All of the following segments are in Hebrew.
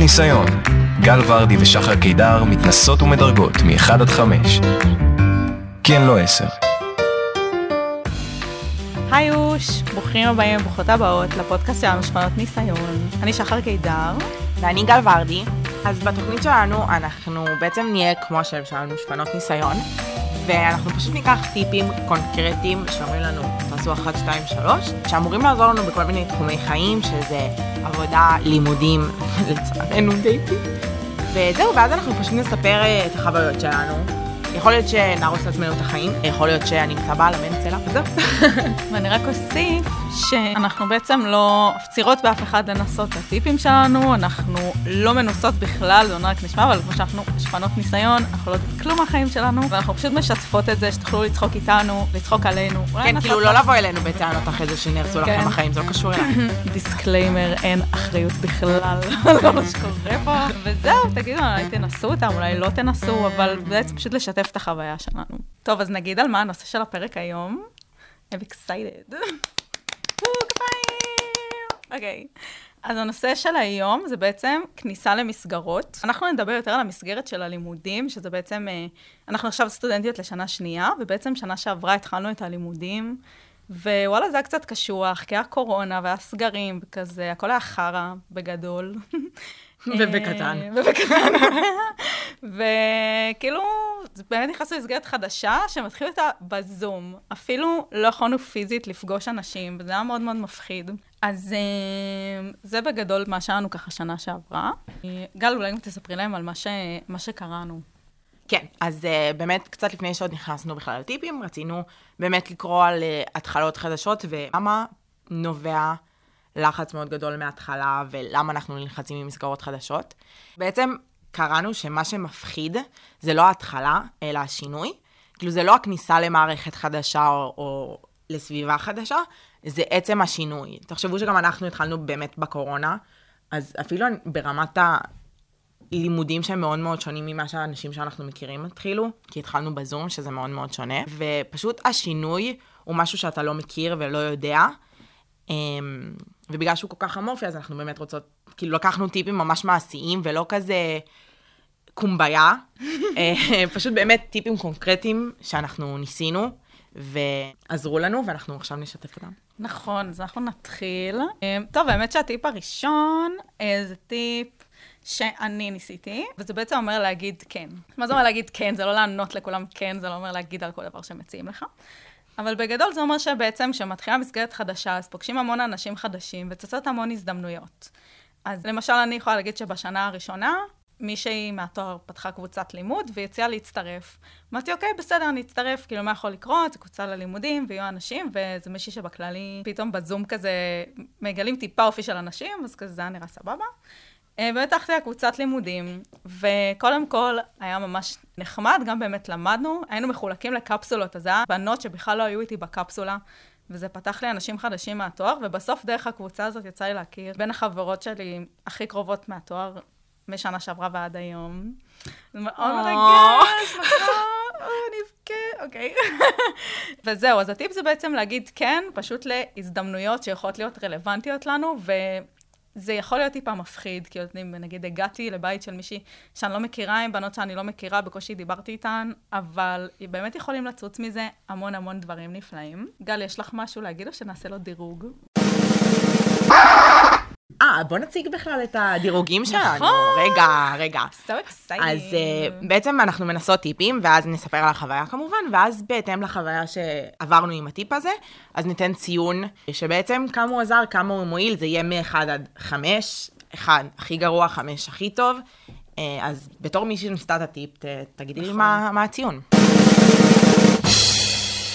ניסיון. גל ורדי ושחר קידר מתנסות ומדרגות מ-1 עד 5. כן, לא 10. היי אוש, ברוכים הבאים וברוכות הבאות לפודקאסט שלנו שפנות ניסיון. אני שחר קידר. ואני גל ורדי. אז בתוכנית שלנו אנחנו בעצם נהיה כמו השם שלנו, שפנות ניסיון, ואנחנו פשוט ניקח טיפים קונקרטיים שאומרים לנו, תעשו 1, 2, 3, שאמורים לעזור לנו בכל מיני תחומי חיים, שזה עבודה, לימודים, לצערנו דייטים. וזהו, ואז אנחנו פשוט נספר אה, את החוויות שלנו. יכול להיות שנהרוס לעצמנו את החיים, יכול להיות שאני אמצא בעל אמן צלע, וזהו. ואני רק אוסיף שאנחנו בעצם לא מפצירות באף אחד לנסות את הטיפים שלנו, אנחנו לא מנוסות בכלל, זה רק נשמע, אבל כמו שאנחנו שפנות ניסיון, אנחנו לא יודעים כלום מהחיים שלנו, ואנחנו פשוט משתפות את זה, שתוכלו לצחוק איתנו, לצחוק עלינו. כן, כאילו לא לבוא אלינו בטענות אחרי זה שנהרסו לכם כן. החיים, זה לא קשור אלינו. דיסקליימר, אין אחריות בכלל על מה שקורה פה. וזהו, תגידו, אולי תנסו אותם, אולי לא תנסו, אבל בעצם פשוט לשתף את החוויה שלנו. טוב, אז נגיד על מה הנושא של הפרק היום. I'm excited. אוקיי. אז הנושא של היום זה בעצם כניסה למסגרות. אנחנו נדבר יותר על המסגרת של הלימודים, שזה בעצם, אה, אנחנו עכשיו סטודנטיות לשנה שנייה, ובעצם שנה שעברה התחלנו את הלימודים, ווואלה, זה היה קצת קשוח, כי היה קורונה והיה סגרים וכזה, הכל היה חרא בגדול. ובקטן. אה, ובקטן. וכאילו, זה באמת נכנסנו למסגרת חדשה, שמתחיל אותה בזום. אפילו לא יכולנו פיזית לפגוש אנשים, וזה היה מאוד מאוד מפחיד. אז אה, זה בגדול מה שהיה לנו ככה שנה שעברה. גל, אולי גם תספרי להם על מה, ש... מה שקראנו. כן, אז uh, באמת קצת לפני שעוד נכנסנו בכלל לטיפים, רצינו באמת לקרוא על uh, התחלות חדשות ולמה נובע לחץ מאוד גדול מההתחלה ולמה אנחנו נלחצים ממסגרות חדשות. בעצם קראנו שמה שמפחיד זה לא ההתחלה, אלא השינוי. כאילו זה לא הכניסה למערכת חדשה או, או לסביבה חדשה, זה עצם השינוי. תחשבו שגם אנחנו התחלנו באמת בקורונה, אז אפילו ברמת ה... לימודים שהם מאוד מאוד שונים ממה שהאנשים שאנחנו מכירים התחילו, כי התחלנו בזום, שזה מאוד מאוד שונה, ופשוט השינוי הוא משהו שאתה לא מכיר ולא יודע, אמ, ובגלל שהוא כל כך אמורפי, אז אנחנו באמת רוצות, כאילו לקחנו טיפים ממש מעשיים, ולא כזה קומביה, אה, פשוט באמת טיפים קונקרטיים שאנחנו ניסינו, ועזרו לנו, ואנחנו עכשיו נשתף אותם. נכון, אז אנחנו נתחיל. אה, טוב, האמת שהטיפ הראשון אה, זה טיפ שאני ניסיתי, וזה בעצם אומר להגיד כן. מה זה אומר להגיד כן? זה לא לענות לכולם כן, זה לא אומר להגיד על כל דבר שמציעים לך. אבל בגדול זה אומר שבעצם כשמתחילה מסגרת חדשה, אז פוגשים המון אנשים חדשים וצצות המון הזדמנויות. אז למשל, אני יכולה להגיד שבשנה הראשונה, מישהי מהתואר פתחה קבוצת לימוד והציעה להצטרף. אמרתי, אוקיי, בסדר, אני אצטרף, כאילו, מה יכול לקרות? זו קבוצה ללימודים ויהיו אנשים, וזה מישהי שבכללי פתאום בזום כזה מגלים טיפה אופי של אנשים, אז כזה זה היה נראה סבבה. אה, באמת הלכתי לקבוצת לימודים, וקודם כל היה ממש נחמד, גם באמת למדנו, היינו מחולקים לקפסולות, אז זה היה בנות שבכלל לא היו איתי בקפסולה, וזה פתח לי אנשים חדשים מהתואר, ובסוף דרך הקבוצה הזאת יצא לי להכיר בין החברות שלי הכי קרובות מהתואר, משנה שעברה ועד היום. זה מאוד מרגש, נכון, אני אבכה, אוקיי. וזהו, אז הטיפ זה בעצם להגיד כן, פשוט להזדמנויות שיכולות להיות רלוונטיות לנו, ו... זה יכול להיות טיפה מפחיד, כי נגיד הגעתי לבית של מישהי שאני לא מכירה, עם בנות שאני לא מכירה, בקושי דיברתי איתן, אבל באמת יכולים לצוץ מזה המון המון דברים נפלאים. גל, יש לך משהו להגיד או שנעשה לו דירוג? בוא נציג בכלל את הדירוגים שלנו. נכון. רגע, רגע. So exciting. אז uh, בעצם אנחנו מנסות טיפים, ואז נספר על החוויה כמובן, ואז בהתאם לחוויה שעברנו עם הטיפ הזה, אז ניתן ציון שבעצם כמה הוא עזר, כמה הוא מועיל, זה יהיה מ-1 עד 5, 1 הכי גרוע, 5 הכי טוב. Uh, אז בתור מי שניסתה את הטיפ, ת, תגידי לי נכון. מה, מה הציון.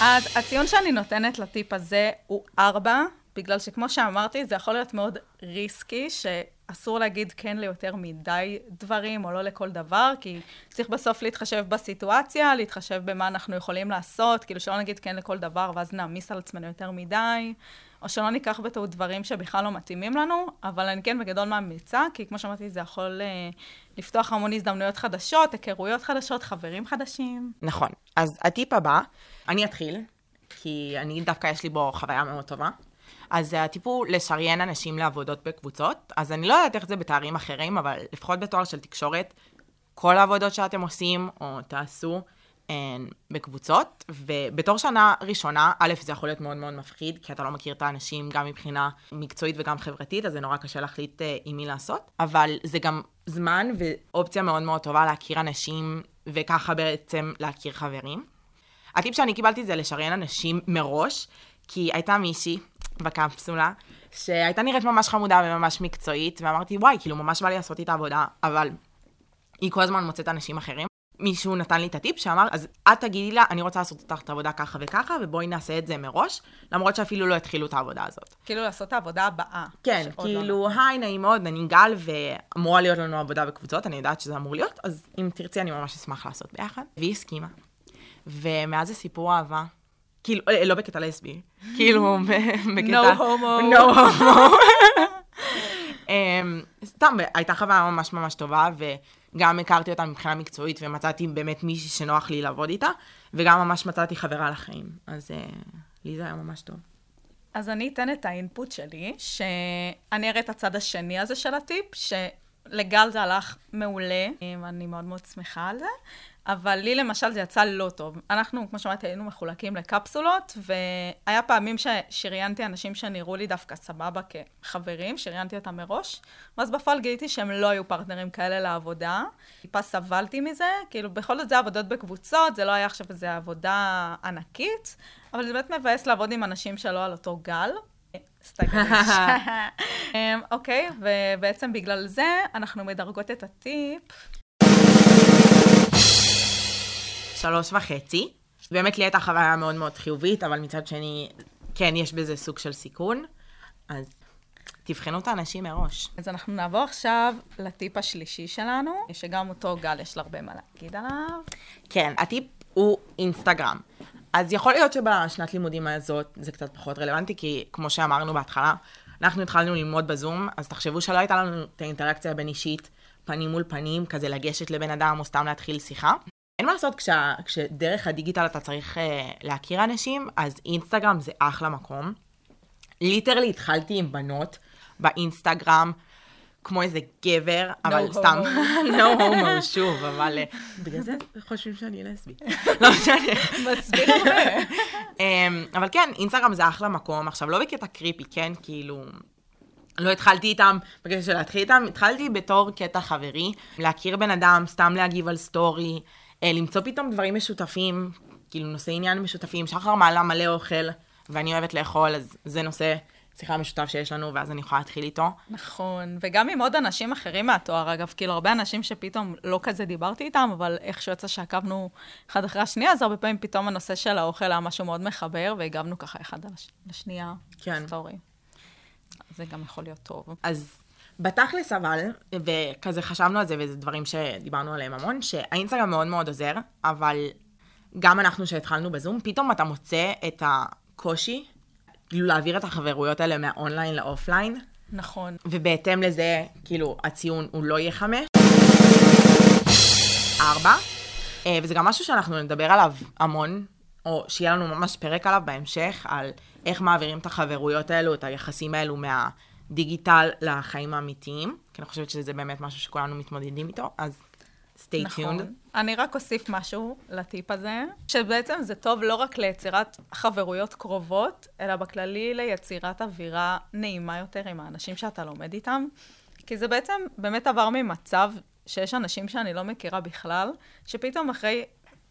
אז הציון שאני נותנת לטיפ הזה הוא 4, בגלל שכמו שאמרתי, זה יכול להיות מאוד ריסקי, שאסור להגיד כן ליותר מדי דברים, או לא לכל דבר, כי צריך בסוף להתחשב בסיטואציה, להתחשב במה אנחנו יכולים לעשות, כאילו שלא נגיד כן לכל דבר, ואז נעמיס על עצמנו יותר מדי, או שלא ניקח בטעות דברים שבכלל לא מתאימים לנו, אבל אני כן בגדול ממליצה, כי כמו שאמרתי, זה יכול uh, לפתוח המון הזדמנויות חדשות, היכרויות חדשות, חברים חדשים. נכון. אז הטיפ הבא, אני אתחיל, כי אני דווקא יש לי בו חוויה מאוד טובה. אז זה הטיפ הוא לשריין אנשים לעבודות בקבוצות. אז אני לא יודעת איך זה בתארים אחרים, אבל לפחות בתואר של תקשורת, כל העבודות שאתם עושים או תעשו הן בקבוצות, ובתור שנה ראשונה, א', זה יכול להיות מאוד מאוד מפחיד, כי אתה לא מכיר את האנשים גם מבחינה מקצועית וגם חברתית, אז זה נורא קשה להחליט uh, עם מי לעשות, אבל זה גם זמן ואופציה מאוד מאוד טובה להכיר אנשים, וככה בעצם להכיר חברים. הטיפ שאני קיבלתי זה לשריין אנשים מראש, כי הייתה מישהי בקפסולה, שהייתה נראית ממש חמודה וממש מקצועית, ואמרתי, וואי, כאילו ממש בא לי לעשות איתה עבודה, אבל היא כל הזמן מוצאת אנשים אחרים. מישהו נתן לי את הטיפ שאמר, אז את תגידי לה, אני רוצה לעשות איתך את העבודה ככה וככה, ובואי נעשה את זה מראש, למרות שאפילו לא התחילו את העבודה הזאת. כאילו לעשות את העבודה הבאה. כן, לא כאילו, היי, נעים מאוד, אני גל, ואמורה להיות לנו עבודה בקבוצות, אני יודעת שזה אמור להיות, אז אם תרצי, אני ממש אשמח לעשות ביחד. והיא הסכימה. ומאז זה סיפור אהבה. כאילו, אה, לא בקטע לסבי, כאילו, בקטע... No homo. No homo. אמ, סתם, הייתה חוויה ממש ממש טובה, וגם הכרתי אותה מבחינה מקצועית, ומצאתי באמת מישהי שנוח לי לעבוד איתה, וגם ממש מצאתי חברה לחיים. אז אה, לי זה היה ממש טוב. אז אני אתן את האינפוט שלי, שאני אראה את הצד השני הזה של הטיפ, שלגל זה הלך מעולה, ואני מאוד מאוד שמחה על זה, אבל לי למשל זה יצא לא טוב. אנחנו, כמו שאמרתי, היינו מחולקים לקפסולות, והיה פעמים ששריינתי אנשים שנראו לי דווקא סבבה כחברים, שריינתי אותם מראש, ואז בפועל גיליתי שהם לא היו פרטנרים כאלה לעבודה. טיפה סבלתי מזה, כאילו בכל זאת זה עבודות בקבוצות, זה לא היה עכשיו איזו עבודה ענקית, אבל זה באמת מבאס לעבוד עם אנשים שלא על אותו גל. אמ, אוקיי, ובעצם בגלל זה אנחנו מדרגות את הטיפ. שלוש וחצי. באמת לי הייתה חוויה מאוד מאוד חיובית, אבל מצד שני, כן, יש בזה סוג של סיכון. אז תבחנו את האנשים מראש. אז אנחנו נעבור עכשיו לטיפ השלישי שלנו, שגם אותו גל יש לה הרבה מה להגיד עליו. כן, הטיפ הוא אינסטגרם. אז יכול להיות שבשנת לימודים הזאת זה קצת פחות רלוונטי, כי כמו שאמרנו בהתחלה, אנחנו התחלנו ללמוד בזום, אז תחשבו שלא הייתה לנו את האינטראקציה הבין-אישית, פנים מול פנים, כזה לגשת לבן אדם או סתם להתחיל שיחה. אין מה לעשות, כשה, כשדרך הדיגיטל אתה צריך אה, להכיר אנשים, אז אינסטגרם זה אחלה מקום. ליטרלי התחלתי עם בנות באינסטגרם, כמו איזה גבר, אבל homo. סתם, no homo, שוב, אבל אה, בגלל זה חושבים שאני לסבי. לא משנה. מסביר הרבה. אמ, אבל כן, אינסטגרם זה אחלה מקום. עכשיו, לא בקטע קריפי, כן? כאילו... לא התחלתי איתם בקטע של להתחיל איתם, התחלתי בתור קטע חברי, להכיר בן אדם, סתם להגיב על סטורי, אה, למצוא פתאום דברים משותפים, כאילו נושאי עניין משותפים. שחר מעלה מלא אוכל, ואני אוהבת לאכול, אז זה נושא שיחה משותף שיש לנו, ואז אני יכולה להתחיל איתו. נכון, וגם עם עוד אנשים אחרים מהתואר, אגב, כאילו, הרבה אנשים שפתאום לא כזה דיברתי איתם, אבל איכשהו יצא שעקבנו אחד אחרי השנייה, אז הרבה פעמים פתאום הנושא של האוכל היה משהו מאוד מחבר, והגבנו ככה אחד. לשנייה, כן. סטורי. זה גם יכול להיות טוב. אז בתכלס אבל, וכזה חשבנו על זה, וזה דברים שדיברנו עליהם המון, שהאינסטגרם מאוד מאוד עוזר, אבל גם אנחנו שהתחלנו בזום, פתאום אתה מוצא את הקושי, כאילו להעביר את החברויות האלה מהאונליין לאופליין, נכון. ובהתאם לזה, כאילו, הציון הוא לא יהיה חמש, ארבע, אה, וזה גם משהו שאנחנו נדבר עליו המון, או שיהיה לנו ממש פרק עליו בהמשך, על איך מעבירים את החברויות האלו, את היחסים האלו מהדיגיטל לחיים האמיתיים, כי אני חושבת שזה באמת משהו שכולנו מתמודדים איתו, אז stay נכון. tuned. אני רק אוסיף משהו לטיפ הזה, שבעצם זה טוב לא רק ליצירת חברויות קרובות, אלא בכללי ליצירת אווירה נעימה יותר עם האנשים שאתה לומד איתם. כי זה בעצם באמת עבר ממצב שיש אנשים שאני לא מכירה בכלל, שפתאום אחרי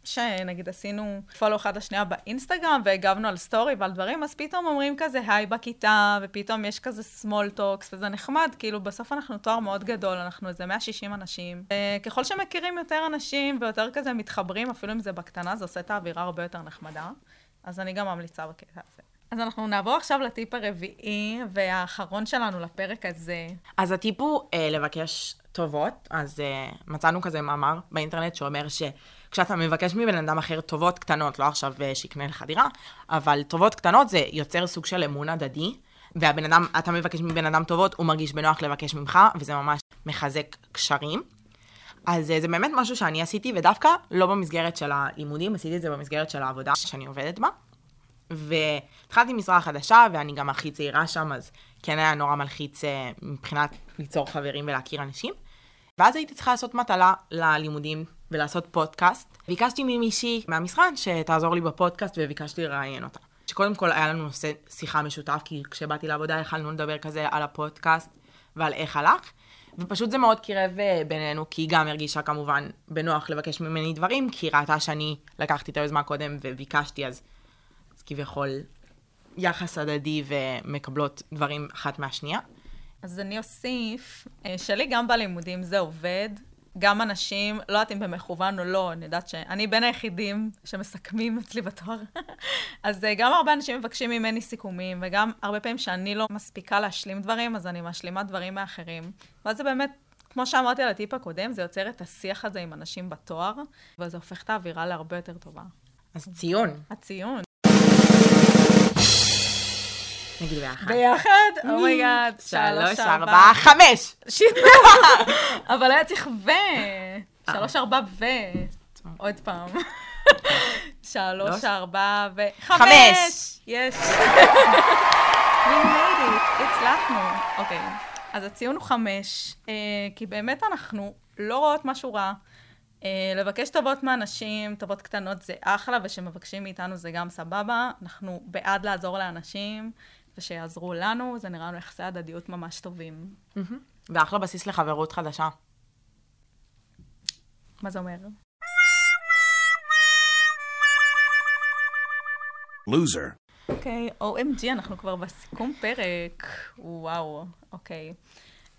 שנגיד עשינו פולו אחד לשנייה באינסטגרם והגבנו על סטורי ועל דברים, אז פתאום אומרים כזה היי בכיתה, ופתאום יש כזה small talks, וזה נחמד, כאילו בסוף אנחנו תואר מאוד גדול, אנחנו איזה 160 אנשים. ככל שמכירים יותר אנשים ויותר כזה מתחברים, אפילו אם זה בקטנה, זה עושה את האווירה הרבה יותר נחמדה. אז אני גם ממליצה בקטע הזה. אז אנחנו נעבור עכשיו לטיפ הרביעי והאחרון שלנו לפרק הזה. אז הטיפ הוא אה, לבקש טובות, אז אה, מצאנו כזה מאמר באינטרנט שאומר שכשאתה מבקש מבן אדם אחר טובות קטנות, לא עכשיו אה, שיקנה לך דירה, אבל טובות קטנות זה יוצר סוג של אמון הדדי, והבן אדם, אתה מבקש מבן אדם טובות, הוא מרגיש בנוח לבקש ממך, וזה ממש מחזק קשרים. אז אה, זה באמת משהו שאני עשיתי, ודווקא לא במסגרת של הלימודים, עשיתי את זה במסגרת של העבודה שאני עובדת בה. והתחלתי משרה חדשה, ואני גם הכי צעירה שם, אז כן היה נורא מלחיץ אה, מבחינת ליצור חברים ולהכיר אנשים. ואז הייתי צריכה לעשות מטלה ללימודים ולעשות פודקאסט. ביקשתי ממישהי מהמשרד שתעזור לי בפודקאסט וביקשתי לראיין אותה. שקודם כל היה לנו נושא שיחה משותף, כי כשבאתי לעבודה יכלנו לדבר כזה על הפודקאסט ועל איך הלך. ופשוט זה מאוד קירב אה, בינינו, כי היא גם הרגישה כמובן בנוח לבקש ממני דברים, כי היא ראתה שאני לקחתי את היוזמה קודם וביקשתי, אז, אז כביכול יחס הדדי ומקבלות דברים אחת מהשנייה. אז אני אוסיף, אה, שלי גם בלימודים זה עובד. גם אנשים, לא יודעת אם במכוון או לא, אני יודעת שאני בין היחידים שמסכמים אצלי בתואר. אז אה, גם הרבה אנשים מבקשים ממני סיכומים, וגם הרבה פעמים שאני לא מספיקה להשלים דברים, אז אני משלימה דברים מאחרים. ואז זה באמת, כמו שאמרתי על הטיפ הקודם, זה יוצר את השיח הזה עם אנשים בתואר, וזה הופך את האווירה להרבה יותר טובה. אז ציון. הציון. נגיד ביחד. ביחד? Oh my god. שלוש, ארבע, חמש! Shit. אבל היה צריך ו. שלוש, ארבע ו. עוד פעם. שלוש, ארבע ו... חמש. יש. We made it, הצלחנו. אוקיי, אז הציון הוא חמש, אה, כי באמת אנחנו לא רואות משהו רע. אה, לבקש טובות מאנשים, טובות קטנות זה אחלה, ושמבקשים מאיתנו זה גם סבבה. אנחנו בעד לעזור לאנשים, ושיעזרו לנו, זה נראה לנו יחסי הדדיות ממש טובים. ואחלה בסיס לחברות חדשה. מה זה אומר? Loser. אוקיי, OMG, אנחנו כבר בסיכום פרק. וואו, אוקיי.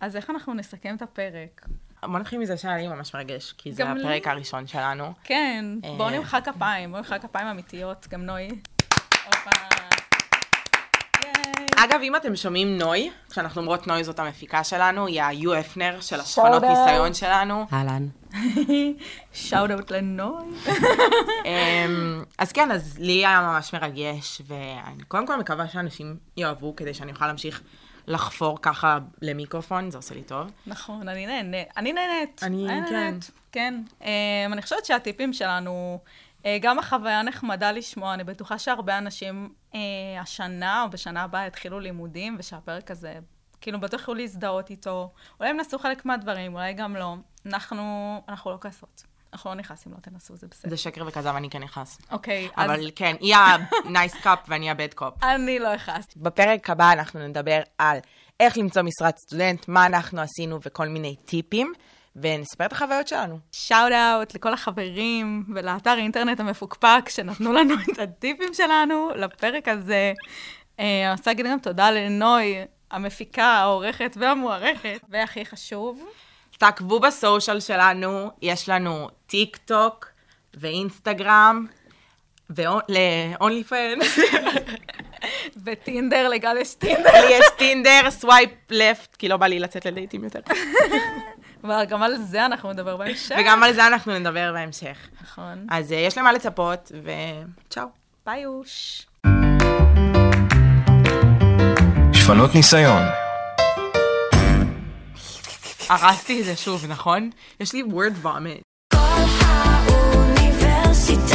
אז איך אנחנו נסכם את הפרק? בוא נתחיל מזה שהיה לי ממש מרגש, כי זה גם לי. הפרק הראשון שלנו. כן, אה. בואו נמחא כפיים, בואו נמחא כפיים אמיתיות, גם נוי. אגב, אם אתם שומעים נוי, כשאנחנו אומרות נוי זאת המפיקה שלנו, היא ה-U אפנר של השפנות Shout out. ניסיון שלנו. אהלן. שאוט אאוט לנוי. אמ, אז כן, אז לי היה ממש מרגש, ואני קודם כל מקווה שאנשים יאהבו, כדי שאני אוכל להמשיך לחפור ככה למיקרופון, זה עושה לי טוב. נכון, אני נהנית. אני נהנית. אני- נהנית. כן. Um, אני חושבת שהטיפים שלנו, גם החוויה נחמדה לשמוע, אני בטוחה שהרבה אנשים uh, השנה או בשנה הבאה יתחילו לימודים, ושהפרק הזה, כאילו, בטוח יוכלו להזדהות איתו. אולי הם נסו חלק מהדברים, אולי גם לא. אנחנו, אנחנו לא כועסות. אנחנו לא נכנסים, לא תנסו, זה בסדר. זה שקר וכזב, אני כן נכנס. אוקיי, אז אבל כן, היא ה-nice cup ואני ה-bad cup. אני לא כעסתי. בפרק הבא אנחנו נדבר על איך למצוא משרת סטודנט, מה אנחנו עשינו וכל מיני טיפים, ונספר את החוויות שלנו. Shout out לכל החברים ולאתר אינטרנט המפוקפק שנתנו לנו את הטיפים שלנו לפרק הזה. אה, אני רוצה להגיד גם תודה לנוי, המפיקה, העורכת והמוערכת, והכי חשוב, תעקבו ב social שלנו, יש לנו טיק טוק ואינסטגרם, ו-OnlyFans. וטינדר, לגל יש טינדר. לי יש טינדר, swipe left, כי לא בא לי לצאת לדייטים יותר. וגם על זה אנחנו נדבר בהמשך. וגם על זה אנחנו נדבר בהמשך. נכון. אז אה, יש למה לצפות, וצ'או. ביוש. שפנות ניסיון, הרסתי את זה שוב, נכון? יש לי word vomit. כל האוניברסיטה